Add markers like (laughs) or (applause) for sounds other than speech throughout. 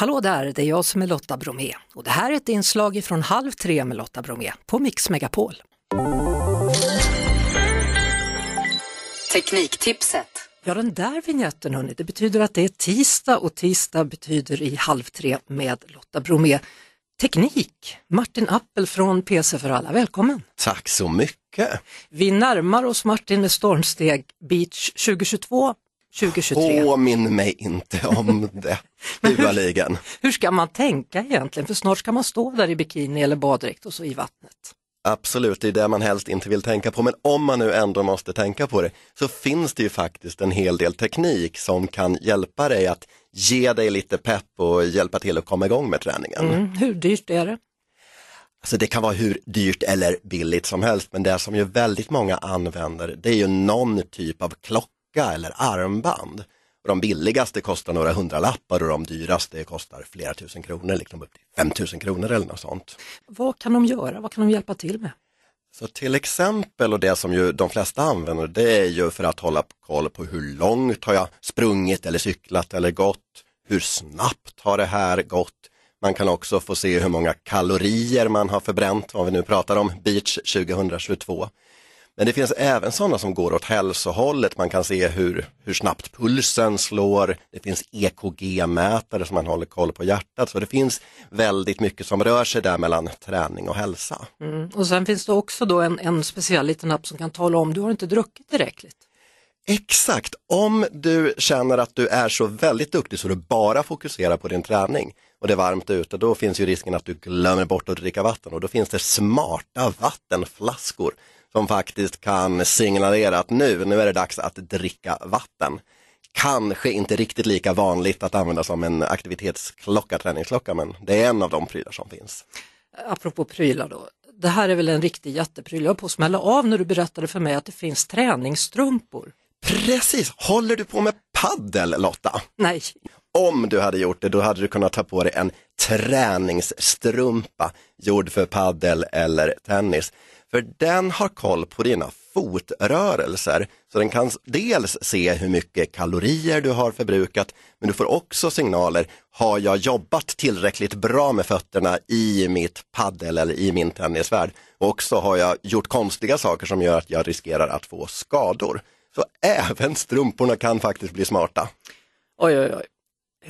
Hallå där, det är jag som är Lotta Bromé och det här är ett inslag från Halv tre med Lotta Bromé på Mix Megapol. Tekniktipset. Ja, den där vignetten hörni, det betyder att det är tisdag och tisdag betyder i Halv tre med Lotta Bromé. Teknik, Martin Appel från PC för alla, välkommen! Tack så mycket! Vi närmar oss Martin med stormsteg Beach 2022 2023. Påminn mig inte om (laughs) det, huvudligen. Hur ska man tänka egentligen? För snart ska man stå där i bikini eller baddräkt och så i vattnet. Absolut, det är det man helst inte vill tänka på, men om man nu ändå måste tänka på det så finns det ju faktiskt en hel del teknik som kan hjälpa dig att ge dig lite pepp och hjälpa till att komma igång med träningen. Mm, hur dyrt är det? Alltså det kan vara hur dyrt eller billigt som helst, men det som ju väldigt många använder det är ju någon typ av klocka eller armband. Och de billigaste kostar några hundralappar och de dyraste kostar flera tusen kronor, liksom upp till 5000 kronor eller något sånt. Vad kan de göra? Vad kan de hjälpa till med? Så till exempel, och det som ju de flesta använder, det är ju för att hålla koll på hur långt har jag sprungit eller cyklat eller gått, hur snabbt har det här gått. Man kan också få se hur många kalorier man har förbränt, om vi nu pratar om Beach 2022. Men det finns även sådana som går åt hälsohållet. Man kan se hur, hur snabbt pulsen slår. Det finns EKG-mätare som man håller koll på hjärtat. Så det finns väldigt mycket som rör sig där mellan träning och hälsa. Mm. Och sen finns det också då en, en speciell liten app som kan tala om du har inte druckit tillräckligt. Exakt, om du känner att du är så väldigt duktig så du bara fokuserar på din träning och det är varmt ute, då finns ju risken att du glömmer bort att dricka vatten och då finns det smarta vattenflaskor som faktiskt kan signalera att nu, nu är det dags att dricka vatten. Kanske inte riktigt lika vanligt att använda som en aktivitetsklocka, träningsklocka, men det är en av de prylar som finns. Apropå prylar då, det här är väl en riktig jättepryl. Jag på att smälla av när du berättade för mig att det finns träningsstrumpor. Precis, håller du på med paddel Lotta? Nej. Om du hade gjort det, då hade du kunnat ta på dig en träningsstrumpa gjord för paddel eller tennis. För den har koll på dina fotrörelser. Så den kan dels se hur mycket kalorier du har förbrukat, men du får också signaler. Har jag jobbat tillräckligt bra med fötterna i mitt paddel eller i min tennisvärld? Och också har jag gjort konstiga saker som gör att jag riskerar att få skador. Så även strumporna kan faktiskt bli smarta. Oj, oj, oj.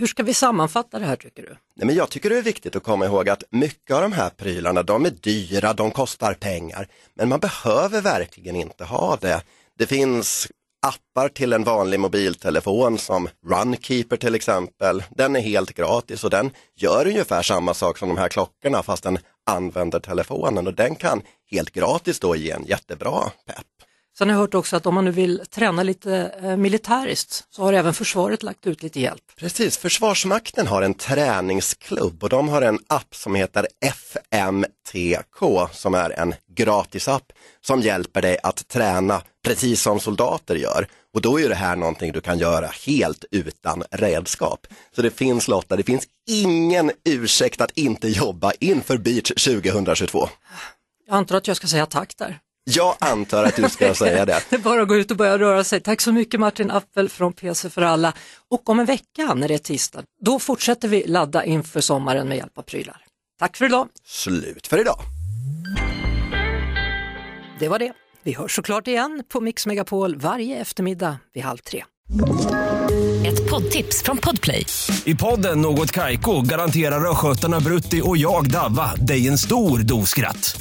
Hur ska vi sammanfatta det här tycker du? Nej, men jag tycker det är viktigt att komma ihåg att mycket av de här prylarna, de är dyra, de kostar pengar, men man behöver verkligen inte ha det. Det finns appar till en vanlig mobiltelefon som Runkeeper till exempel. Den är helt gratis och den gör ungefär samma sak som de här klockorna fast den använder telefonen och den kan helt gratis då ge en jättebra pepp. Sen har jag hört också att om man nu vill träna lite eh, militäriskt så har även försvaret lagt ut lite hjälp. Precis, Försvarsmakten har en träningsklubb och de har en app som heter FMTK som är en gratisapp som hjälper dig att träna precis som soldater gör. Och då är det här någonting du kan göra helt utan redskap. Så det finns Lotta, det finns ingen ursäkt att inte jobba inför Beach 2022. Jag antar att jag ska säga tack där. Jag antar att du ska (laughs) säga det. Det är bara att gå ut och börja röra sig. Tack så mycket Martin Appel från PC för alla. Och om en vecka när det är tisdag, då fortsätter vi ladda inför sommaren med hjälp av prylar. Tack för idag! Slut för idag! Det var det. Vi hörs såklart igen på Mix Megapol varje eftermiddag vid halv tre. Ett poddtips från Podplay. I podden Något Kaiko garanterar östgötarna Brutti och jag, Davva, dig en stor dos skratt.